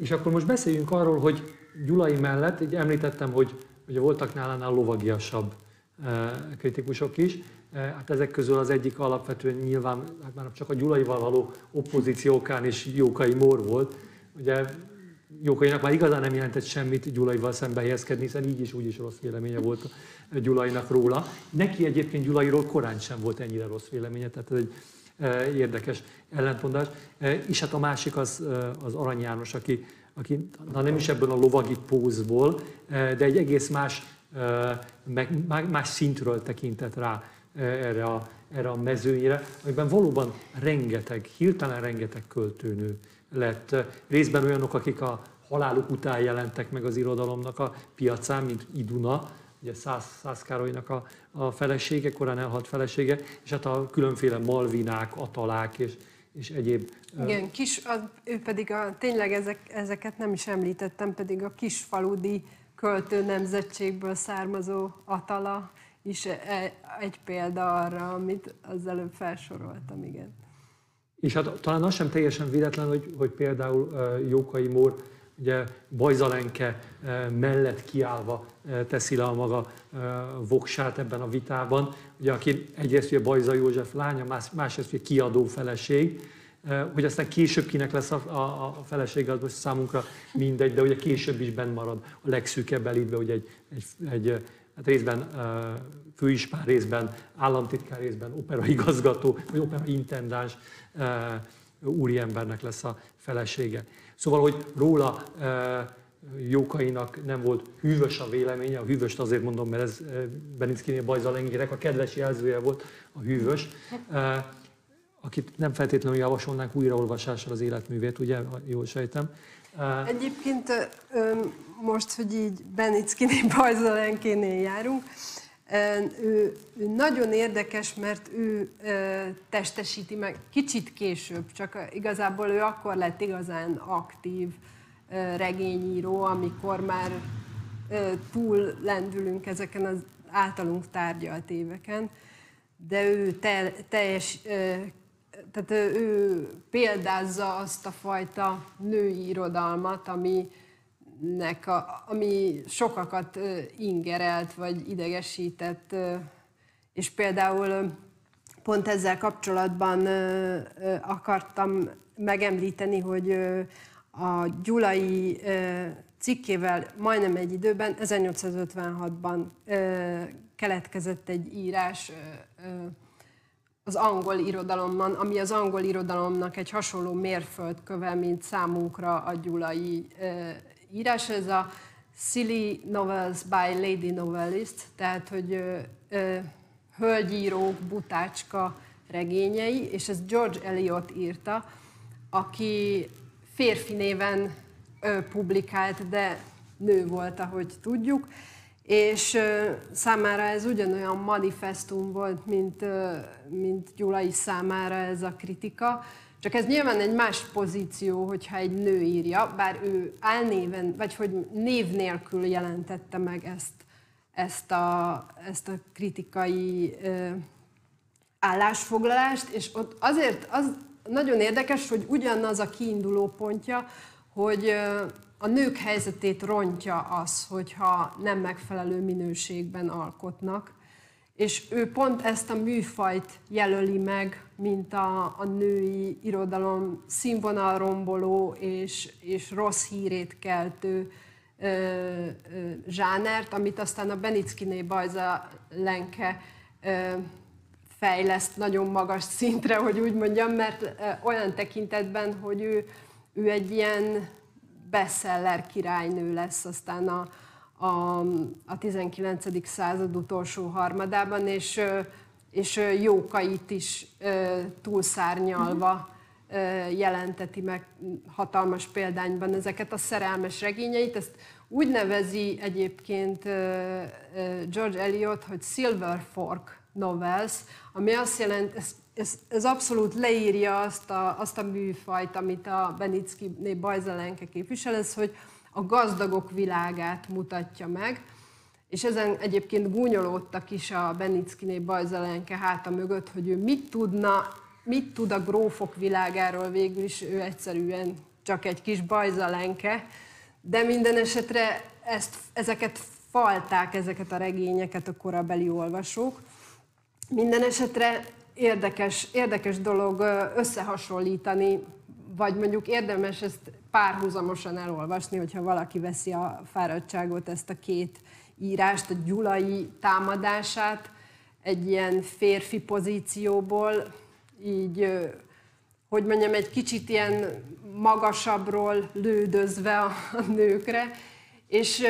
És akkor most beszéljünk arról, hogy Gyulai mellett, így említettem, hogy ugye voltak nálánál lovagiasabb kritikusok is, hát ezek közül az egyik alapvetően nyilván, hát már csak a Gyulaival való opozíciókán is Jókai Mór volt. Ugye Jókainak már igazán nem jelentett semmit Gyulaival szembe helyezkedni, hiszen így is úgy is rossz véleménye volt Gyulainak róla. Neki egyébként Gyulairól korán sem volt ennyire rossz véleménye, tehát ez egy érdekes ellentmondás. És hát a másik az, az Arany János, aki, aki na nem is ebből a lovagi pózból, de egy egész más, más szintről tekintett rá erre a, erre a mezőnyre, amiben valóban rengeteg, hirtelen rengeteg költőnő lett. Részben olyanok, akik a haláluk után jelentek meg az irodalomnak a piacán, mint Iduna, ugye Szász, Szász Károlynak a, a felesége, korán elhalt felesége, és hát a különféle malvinák, atalák és, és egyéb. Igen, kis, az, ő pedig a, tényleg ezek, ezeket nem is említettem, pedig a kisfaludi költő nemzetségből származó Atala is e, egy példa arra, amit az előbb felsoroltam, igen. És hát talán az sem teljesen véletlen, hogy, hogy például Jókai Mór ugye Bajzalenke mellett kiállva teszi le a maga voksát ebben a vitában, ugye aki egyrészt ugye Bajza József lánya, más, másrészt ugye kiadó feleség, hogy aztán később kinek lesz a, a, a feleség, az most számunkra mindegy, de ugye később is benn marad a legszűkebb elitbe, ugye egy, egy, egy hát részben főispán, részben államtitkár, részben operaigazgató, vagy operaintendáns úriembernek lesz a felesége. Szóval, hogy róla Jókainak nem volt hűvös a véleménye, a hűvöst azért mondom, mert ez Benickinél Bajzalengérek a kedves jelzője volt a hűvös, akit nem feltétlenül javasolnánk újraolvasásra az életművét, ugye, jól sejtem. Egyébként most, hogy így Benickinél Bajzalenkénél járunk, ő, ő nagyon érdekes, mert ő testesíti meg. Kicsit később, csak igazából ő akkor lett igazán aktív regényíró, amikor már túl lendülünk ezeken az általunk tárgyalt éveken, de ő te, teljes, tehát ő példázza azt a fajta női irodalmat, ami, nek a, ami sokakat ingerelt vagy idegesített, és például pont ezzel kapcsolatban akartam megemlíteni, hogy a Gyulai cikkével majdnem egy időben, 1856-ban keletkezett egy írás az angol irodalomban, ami az angol irodalomnak egy hasonló mérföldköve, mint számunkra a gyulai írás, ez a Silly Novels by Lady Novellist, tehát hogy ö, ö, hölgyírók, butácska regényei, és ezt George Eliot írta, aki férfi néven ö, publikált, de nő volt, ahogy tudjuk, és ö, számára ez ugyanolyan manifestum volt, mint, ö, mint Gyulai számára ez a kritika, csak ez nyilván egy más pozíció, hogyha egy nő írja, bár ő álnéven, vagy hogy név nélkül jelentette meg ezt, ezt, a, ezt a kritikai ö, állásfoglalást, és ott azért az nagyon érdekes, hogy ugyanaz a kiinduló pontja, hogy ö, a nők helyzetét rontja az, hogyha nem megfelelő minőségben alkotnak, és ő pont ezt a műfajt jelöli meg, mint a, a női irodalom színvonalromboló és, és rossz hírét keltő ö, ö, zsánert, amit aztán a Benickiné Bajza Lenke ö, fejleszt nagyon magas szintre, hogy úgy mondjam, mert ö, olyan tekintetben, hogy ő, ő egy ilyen bestseller királynő lesz aztán a, a, a 19. század utolsó harmadában, és, és jókait is túlszárnyalva jelenteti meg hatalmas példányban ezeket a szerelmes regényeit. Ezt úgy nevezi egyébként George Eliot, hogy Silver Fork novels, ami azt jelenti, ez, ez, ez abszolút leírja azt a, azt a műfajt, amit a Benicki Bajzelenke képvisel, ez, hogy a gazdagok világát mutatja meg, és ezen egyébként gúnyolódtak is a Benickiné Bajzelenke háta mögött, hogy ő mit tudna, mit tud a grófok világáról végül is, ő egyszerűen csak egy kis bajzalenke, de minden esetre ezt, ezeket falták, ezeket a regényeket a korabeli olvasók. Minden esetre érdekes, érdekes dolog összehasonlítani, vagy mondjuk érdemes ezt párhuzamosan elolvasni, hogyha valaki veszi a fáradtságot, ezt a két írást, a gyulai támadását egy ilyen férfi pozícióból, így, hogy mondjam, egy kicsit ilyen magasabbról lődözve a, nőkre, és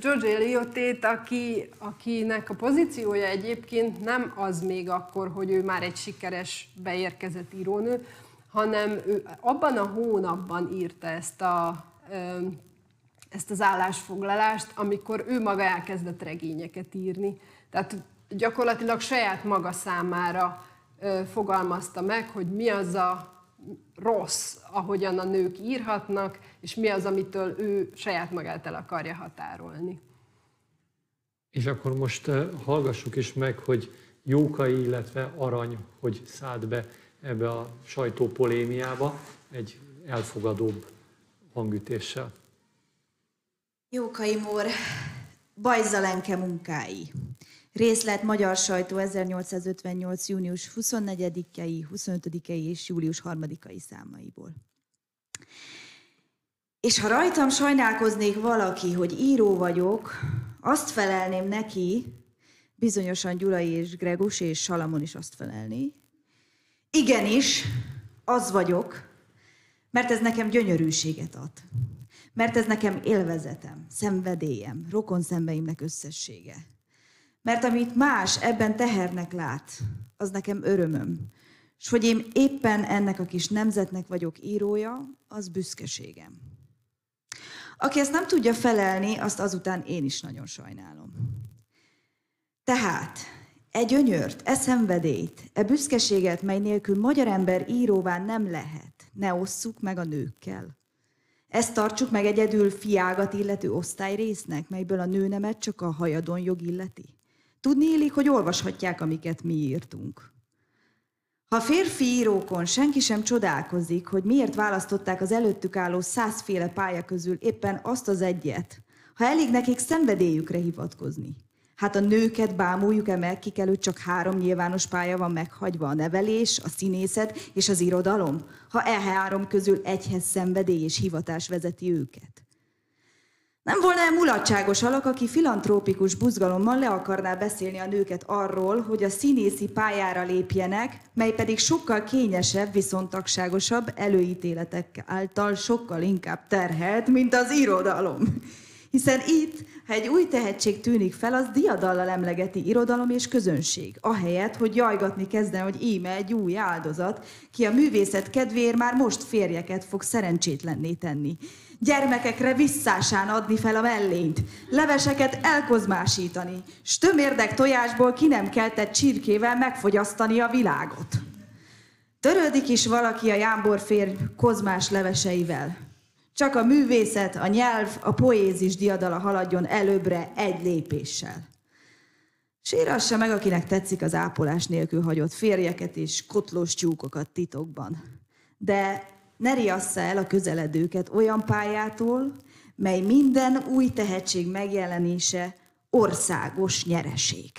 George Eliotét, aki, akinek a pozíciója egyébként nem az még akkor, hogy ő már egy sikeres, beérkezett írónő, hanem ő abban a hónapban írta ezt, a, ezt az állásfoglalást, amikor ő maga elkezdett regényeket írni. Tehát gyakorlatilag saját maga számára fogalmazta meg, hogy mi az a rossz, ahogyan a nők írhatnak, és mi az, amitől ő saját magát el akarja határolni. És akkor most hallgassuk is meg, hogy Jókai, illetve Arany, hogy szállt be ebbe a sajtópolémiába egy elfogadóbb hangütéssel. Jókai Mór, Bajzalenke munkái. Részlet Magyar Sajtó 1858. június 24-i, 25-i és július 3-ai számaiból. És ha rajtam sajnálkoznék valaki, hogy író vagyok, azt felelném neki, bizonyosan Gyulai és Gregus és Salamon is azt felelni, igenis, az vagyok, mert ez nekem gyönyörűséget ad. Mert ez nekem élvezetem, szenvedélyem, rokon szembeimnek összessége. Mert amit más ebben tehernek lát, az nekem örömöm. És hogy én éppen ennek a kis nemzetnek vagyok írója, az büszkeségem. Aki ezt nem tudja felelni, azt azután én is nagyon sajnálom. Tehát e gyönyört, e szenvedélyt, e büszkeséget, mely nélkül magyar ember íróvá nem lehet, ne osszuk meg a nőkkel. Ezt tartsuk meg egyedül fiágat illető osztályrésznek, melyből a nőnemet csak a hajadon jog illeti. Tudni élik, hogy olvashatják, amiket mi írtunk. Ha férfi írókon senki sem csodálkozik, hogy miért választották az előttük álló százféle pálya közül éppen azt az egyet, ha elég nekik szenvedélyükre hivatkozni. Hát a nőket bámuljuk-e meg, kik előtt csak három nyilvános pálya van meghagyva, a nevelés, a színészet és az irodalom, ha e három közül egyhez szenvedély és hivatás vezeti őket. Nem volna-e mulatságos alak, aki filantrópikus buzgalommal le akarná beszélni a nőket arról, hogy a színészi pályára lépjenek, mely pedig sokkal kényesebb, viszontagságosabb előítéletek által sokkal inkább terhelt, mint az irodalom. Hiszen itt, ha egy új tehetség tűnik fel, az diadallal emlegeti irodalom és közönség, ahelyett, hogy jajgatni kezdene, hogy íme egy új áldozat, ki a művészet kedvéért már most férjeket fog szerencsétlenné tenni gyermekekre visszásán adni fel a mellényt, leveseket elkozmásítani, s tömérdek tojásból ki nem keltett csirkével megfogyasztani a világot. Törődik is valaki a jámbor férj kozmás leveseivel. Csak a művészet, a nyelv, a poézis diadala haladjon előbbre egy lépéssel. Sírassa meg, akinek tetszik az ápolás nélkül hagyott férjeket és kotlós tyúkokat titokban. De ne riassza el a közeledőket olyan pályától, mely minden új tehetség megjelenése országos nyereség.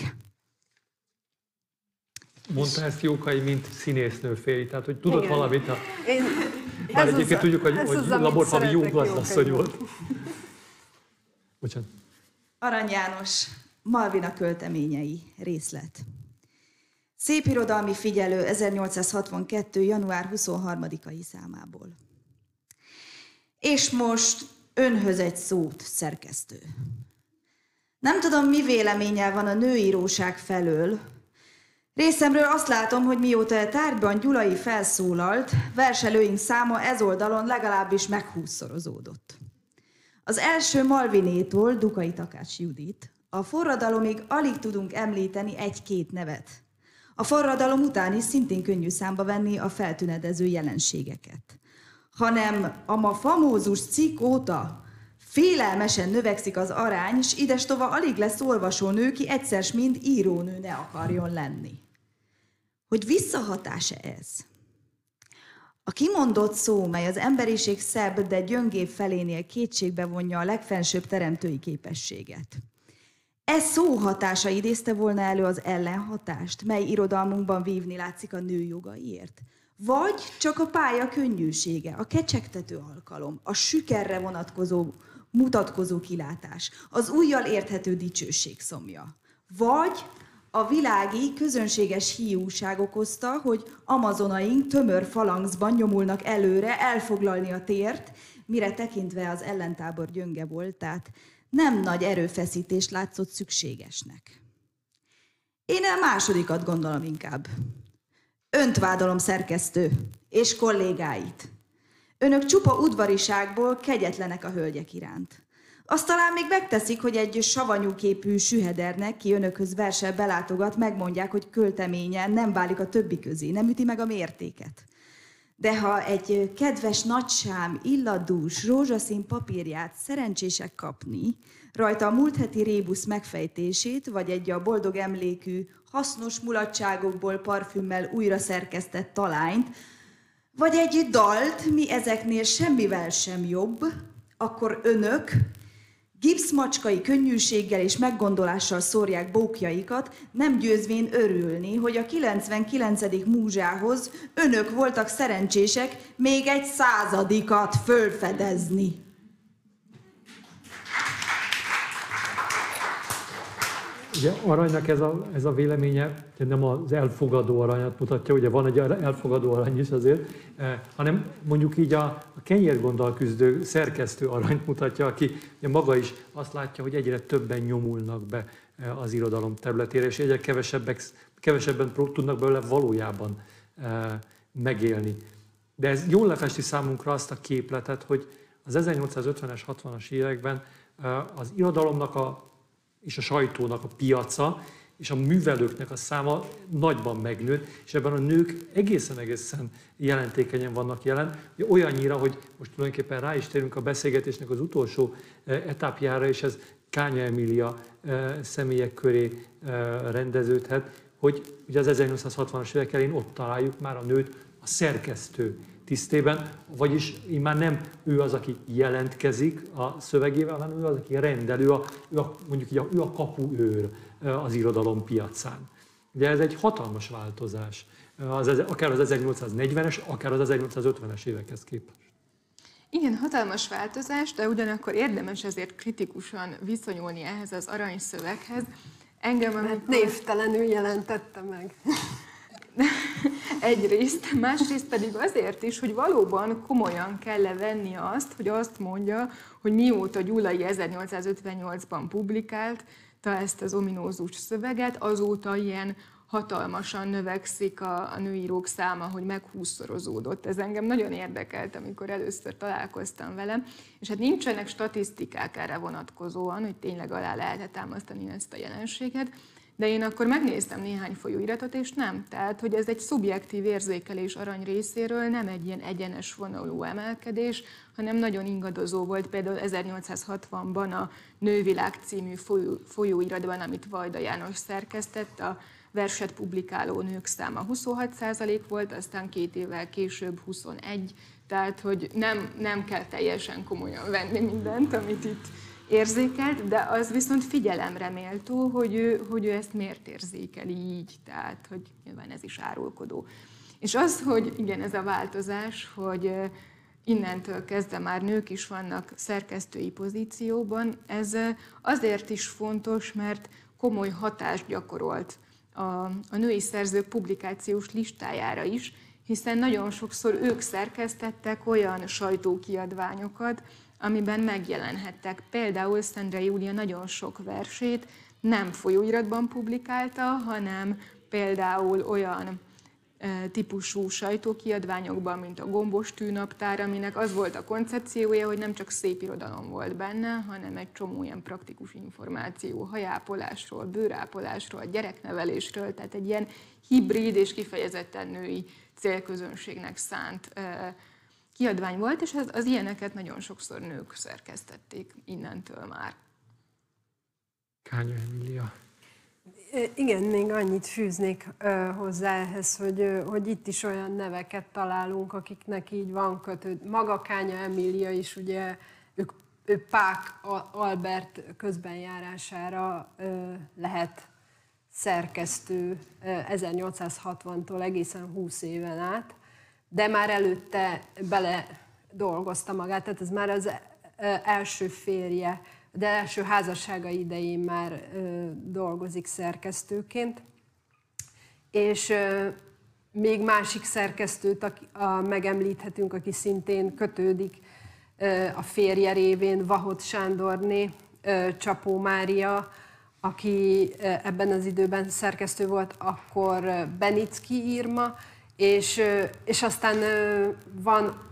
Mondta ezt Jókai, mint színésznő féli, tehát hogy tudott Igen. valamit a... Én, Bár ez egyébként az- tudjuk, hogy, hogy az, amit laborfali jó gazdasszony volt. Bocsánat. Arany János, Malvina költeményei részlet. Szép irodalmi figyelő 1862. január 23-ai számából. És most önhöz egy szót, szerkesztő. Nem tudom, mi véleménnyel van a nőíróság felől. Részemről azt látom, hogy mióta a tárgyban Gyulai felszólalt, verselőink száma ez oldalon legalábbis meghúszszorozódott. Az első Malvinétól, Dukai Takács Judit, a forradalomig alig tudunk említeni egy-két nevet. A forradalom után is szintén könnyű számba venni a feltünedező jelenségeket. Hanem a ma famózus cikk óta félelmesen növekszik az arány, és idestova alig lesz olvasónő, ki egyszer mind írónő ne akarjon lenni. Hogy visszahatása ez? A kimondott szó, mely az emberiség szebb, de gyöngébb felénél kétségbe vonja a legfensőbb teremtői képességet. Ez szó hatása idézte volna elő az ellenhatást, mely irodalmunkban vívni látszik a nő jogaiért. Vagy csak a pálya könnyűsége, a kecsegtető alkalom, a sükerre vonatkozó, mutatkozó kilátás, az újjal érthető dicsőség szomja. Vagy a világi, közönséges hiúság okozta, hogy amazonaink tömör falangzban nyomulnak előre elfoglalni a tért, mire tekintve az ellentábor gyönge volt, tehát nem nagy erőfeszítést látszott szükségesnek. Én a másodikat gondolom inkább. Önt vádolom szerkesztő, és kollégáit. Önök csupa udvariságból kegyetlenek a hölgyek iránt. Azt talán még megteszik, hogy egy savanyú képű sühedernek, ki önökhöz versel belátogat, megmondják, hogy költeménye nem válik a többi közé, nem üti meg a mértéket. De ha egy kedves nagysám, illadús, rózsaszín papírját szerencsések kapni, rajta a múlt heti rébusz megfejtését, vagy egy a boldog emlékű, hasznos mulatságokból parfümmel újra szerkesztett talányt, vagy egy dalt, mi ezeknél semmivel sem jobb, akkor önök Gipszmacskai könnyűséggel és meggondolással szórják bókjaikat, nem győzvén örülni, hogy a 99. múzsához önök voltak szerencsések még egy századikat fölfedezni. Ugye aranynak ez a, ez a véleménye nem az elfogadó aranyat mutatja, ugye van egy elfogadó arany is azért, eh, hanem mondjuk így a, a kenyérgondal küzdő szerkesztő aranyt mutatja, aki ugye maga is azt látja, hogy egyre többen nyomulnak be eh, az irodalom területére, és egyre kevesebbek, kevesebben tudnak belőle valójában eh, megélni. De ez jól lefesti számunkra azt a képletet, hogy az 1850-es, 60-as években eh, az irodalomnak a és a sajtónak a piaca, és a művelőknek a száma nagyban megnőtt, és ebben a nők egészen-egészen jelentékenyen vannak jelen, olyannyira, hogy most tulajdonképpen rá is térünk a beszélgetésnek az utolsó eh, etapjára, és ez Kánya Emília eh, személyek köré eh, rendeződhet, hogy ugye az 1860-as évek elén ott találjuk már a nőt a szerkesztő tisztében, vagyis így már nem ő az, aki jelentkezik a szövegével, hanem ő az, aki rendelő, a, ő a, mondjuk így a, ő a kapuőr az irodalom piacán. De ez egy hatalmas változás, az, akár az 1840-es, akár az 1850-es évekhez képest. Igen, hatalmas változás, de ugyanakkor érdemes ezért kritikusan viszonyulni ehhez az aranyszöveghez. Engem, Mert névtelenül jelentette meg. Egyrészt, másrészt pedig azért is, hogy valóban komolyan kell -e venni azt, hogy azt mondja, hogy mióta Gyulai 1858-ban publikált, ezt az ominózus szöveget, azóta ilyen hatalmasan növekszik a, a nőírók száma, hogy meghúszszorozódott. Ez engem nagyon érdekelt, amikor először találkoztam vele, és hát nincsenek statisztikák erre vonatkozóan, hogy tényleg alá lehet támasztani ezt a jelenséget, de én akkor megnéztem néhány folyóiratot, és nem. Tehát, hogy ez egy szubjektív érzékelés arany részéről, nem egy ilyen egyenes vonalú emelkedés, hanem nagyon ingadozó volt. Például 1860-ban a Nővilág című folyó, folyóiratban, amit Vajda János szerkesztett, a verset publikáló nők száma 26% volt, aztán két évvel később 21, tehát hogy nem, nem kell teljesen komolyan venni mindent, amit itt érzékelt, de az viszont figyelemre méltó, hogy ő, hogy ő ezt miért érzékeli így, tehát hogy nyilván ez is árulkodó. És az, hogy igen, ez a változás, hogy innentől kezdve már nők is vannak szerkesztői pozícióban, ez azért is fontos, mert komoly hatást gyakorolt a, a női szerzők publikációs listájára is, hiszen nagyon sokszor ők szerkesztettek olyan sajtókiadványokat, amiben megjelenhettek. Például Szendre Júlia nagyon sok versét nem folyóiratban publikálta, hanem például olyan típusú sajtókiadványokban, mint a Gombos tűnaptár, aminek az volt a koncepciója, hogy nem csak szép irodalom volt benne, hanem egy csomó ilyen praktikus információ hajápolásról, bőrápolásról, gyereknevelésről, tehát egy ilyen hibrid és kifejezetten női célközönségnek szánt kiadvány volt, és az, az ilyeneket nagyon sokszor nők szerkesztették innentől már. Kánya Emília. Igen, még annyit fűznék hozzá ehhez, hogy, hogy itt is olyan neveket találunk, akiknek így van kötő. Maga Kánya Emília is, ugye ők, ő Pák Albert közbenjárására lehet szerkesztő 1860-tól egészen 20 éven át, de már előtte bele dolgozta magát, tehát ez már az első férje de első házassága idején már dolgozik szerkesztőként. És még másik szerkesztőt a, megemlíthetünk, aki szintén kötődik a férje révén, Vahot Sándorné, Csapó Mária, aki ebben az időben szerkesztő volt, akkor Benicki Irma, és, és aztán van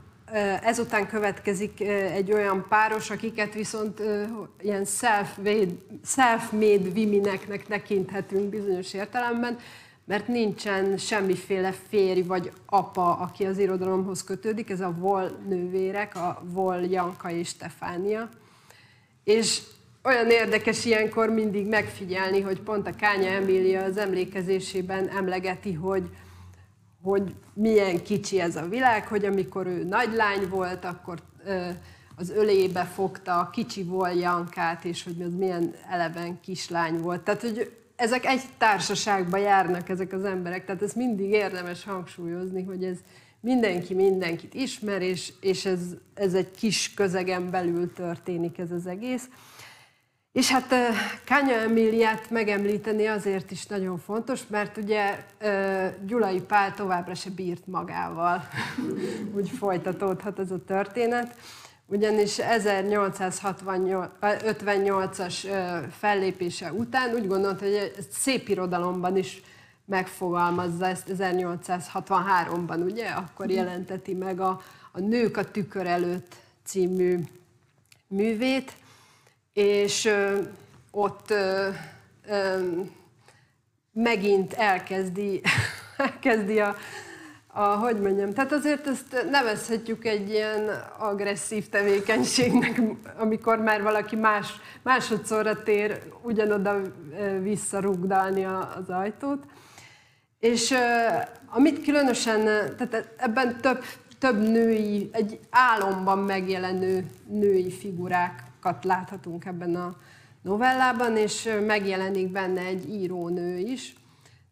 Ezután következik egy olyan páros, akiket viszont ilyen self-made, self-made womeneknek bizonyos értelemben, mert nincsen semmiféle férj vagy apa, aki az irodalomhoz kötődik, ez a Vol nővérek, a Vol Janka és Stefánia. És olyan érdekes ilyenkor mindig megfigyelni, hogy pont a Kánya Emília az emlékezésében emlegeti, hogy hogy milyen kicsi ez a világ, hogy amikor ő nagy lány volt, akkor az ölébe fogta a kicsi voljankát, és hogy az milyen eleven kislány volt. Tehát, hogy ezek egy társaságba járnak ezek az emberek, tehát ez mindig érdemes hangsúlyozni, hogy ez mindenki mindenkit ismer, és, és ez, ez egy kis közegen belül történik ez az egész. És hát Kanya Emiliát megemlíteni azért is nagyon fontos, mert ugye Gyulai Pál továbbra se bírt magával, úgy folytatódhat ez a történet. Ugyanis 1858-as fellépése után úgy gondolta, hogy ezt szép irodalomban is megfogalmazza, ezt 1863-ban, ugye, akkor jelenteti meg a, a Nők a tükör előtt című művét, és ott megint elkezdi, elkezdi a, a, hogy mondjam, tehát azért ezt nevezhetjük egy ilyen agresszív tevékenységnek, amikor már valaki más, másodszorra tér ugyanoda visszarugdalni az ajtót. És amit különösen, tehát ebben több, több női, egy álomban megjelenő női figurák kat láthatunk ebben a novellában, és megjelenik benne egy írónő is.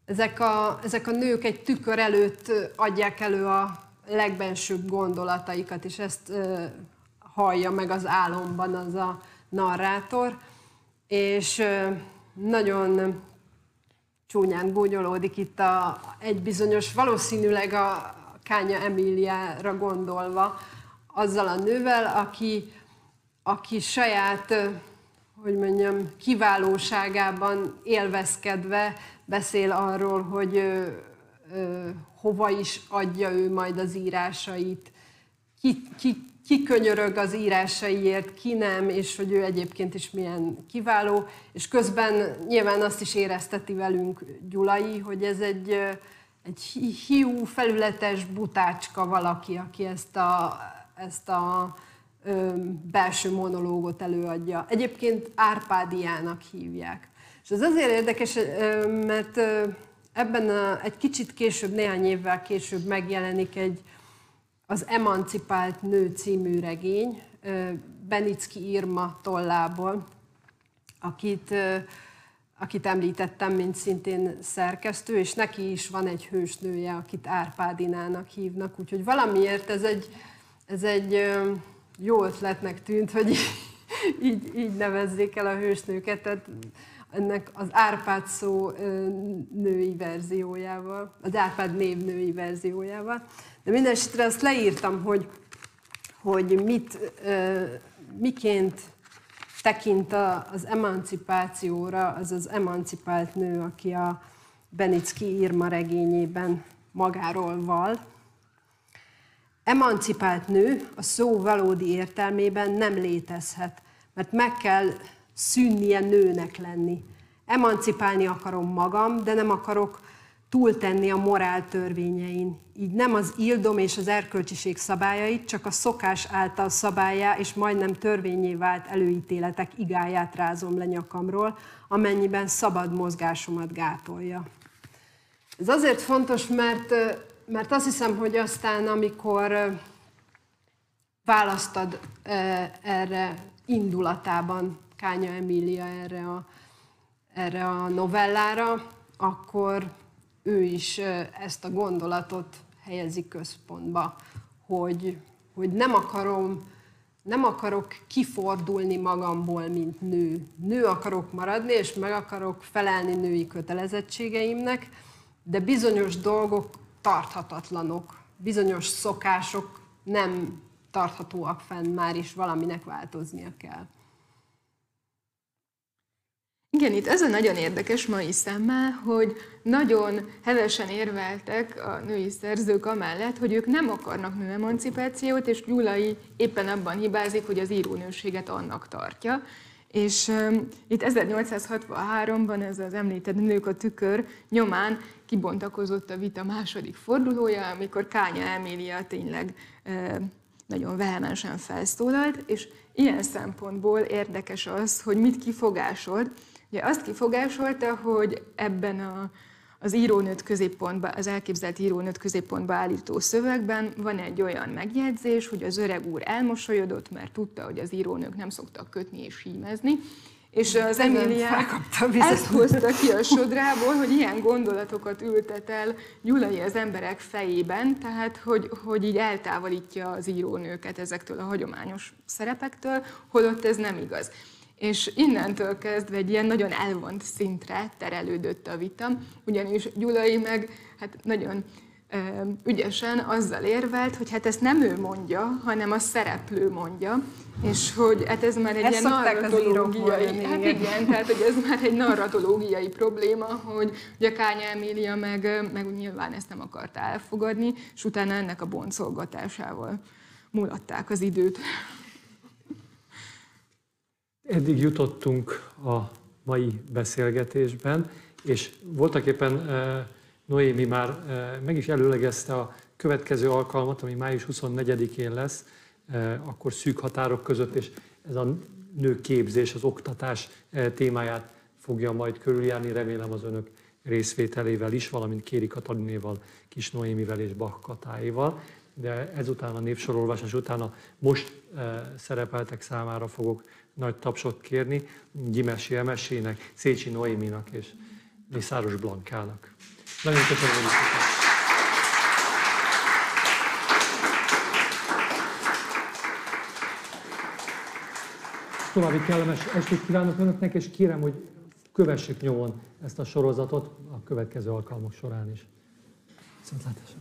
Ezek a, ezek a nők egy tükör előtt adják elő a legbensőbb gondolataikat, és ezt hallja meg az álomban az a narrátor, és nagyon csúnyán gúnyolódik itt a, egy bizonyos, valószínűleg a Kánya Emíliára gondolva, azzal a nővel, aki aki saját, hogy mondjam, kiválóságában élvezkedve beszél arról, hogy hova is adja ő majd az írásait, ki, ki, ki könyörög az írásaiért, ki nem, és hogy ő egyébként is milyen kiváló, és közben nyilván azt is érezteti velünk Gyulai, hogy ez egy, egy hiú, felületes butácska valaki, aki ezt a, ezt a belső monológot előadja. Egyébként Árpádiának hívják. És ez azért érdekes, mert ebben a, egy kicsit később, néhány évvel később megjelenik egy az Emancipált Nő című regény, Benicki Irma tollából, akit, akit említettem, mint szintén szerkesztő, és neki is van egy hősnője, akit Árpádinának hívnak, úgyhogy valamiért ez egy, ez egy jó ötletnek tűnt, hogy így, így nevezzék el a hősnőket, tehát ennek az Árpád szó női verziójával, az Árpád név női verziójával. De minden esetre azt leírtam, hogy, hogy mit, miként tekint az emancipációra az az emancipált nő, aki a Benicki Irma regényében magáról val. Emancipált nő a szó valódi értelmében nem létezhet, mert meg kell szűnnie nőnek lenni. Emancipálni akarom magam, de nem akarok túltenni a morál törvényein. Így nem az ildom és az erkölcsiség szabályait, csak a szokás által szabályá és majdnem törvényé vált előítéletek igáját rázom le nyakamról, amennyiben szabad mozgásomat gátolja. Ez azért fontos, mert, mert azt hiszem, hogy aztán, amikor választad erre indulatában Kánya Emília erre a, erre a novellára, akkor ő is ezt a gondolatot helyezi központba, hogy, hogy nem akarom, nem akarok kifordulni magamból, mint nő. Nő akarok maradni, és meg akarok felelni női kötelezettségeimnek, de bizonyos dolgok tarthatatlanok, bizonyos szokások nem tarthatóak fenn, már is valaminek változnia kell. Igen, itt ez a nagyon érdekes mai szemmel, hogy nagyon hevesen érveltek a női szerzők amellett, hogy ők nem akarnak nőemancipációt, és Gyulai éppen abban hibázik, hogy az írónőséget annak tartja. És um, itt 1863-ban ez az említett Nők a tükör nyomán kibontakozott a vita második fordulója, amikor Kánya Emília tényleg uh, nagyon vehemensen felszólalt, és ilyen szempontból érdekes az, hogy mit kifogásolt, Ugye azt kifogásolta, hogy ebben a, az írónőt középpontba, az elképzelt írónőt középpontba állító szövegben van egy olyan megjegyzés, hogy az öreg úr elmosolyodott, mert tudta, hogy az írónők nem szoktak kötni és hímezni, és az Emiliák ezt hozta ki a sodrából, hogy ilyen gondolatokat ültet el Gyulai az emberek fejében, tehát hogy, hogy így eltávolítja az írónőket ezektől a hagyományos szerepektől, holott ez nem igaz. És innentől kezdve egy ilyen nagyon elvont szintre terelődött a vita, ugyanis Gyulai meg hát nagyon ügyesen azzal érvelt, hogy hát ezt nem ő mondja, hanem a szereplő mondja, és hogy hát ez már egy ezt ilyen narratológiai, hát igen, tehát hogy ez már egy narratológiai probléma, hogy ugye Kánya Emília meg, meg nyilván ezt nem akarta elfogadni, és utána ennek a boncolgatásával mulatták az időt. Eddig jutottunk a mai beszélgetésben, és voltak éppen eh, Noémi már eh, meg is előlegezte a következő alkalmat, ami május 24-én lesz, eh, akkor szűk határok között, és ez a nőképzés, az oktatás témáját fogja majd körüljárni, remélem az önök részvételével is, valamint Kéri Katalinéval, Kis Noémivel és Bach Katáival. De ezután a népsorolvásás után a most szerepeltek számára fogok nagy tapsot kérni Gyimesi Emesének, Szécsi Noéminak és Mészáros Blankának. Nagyon köszönöm, hogy További kellemes estét kívánok Önöknek, és kérem, hogy kövessék nyomon ezt a sorozatot a következő alkalmak során is. Viszontlátásra!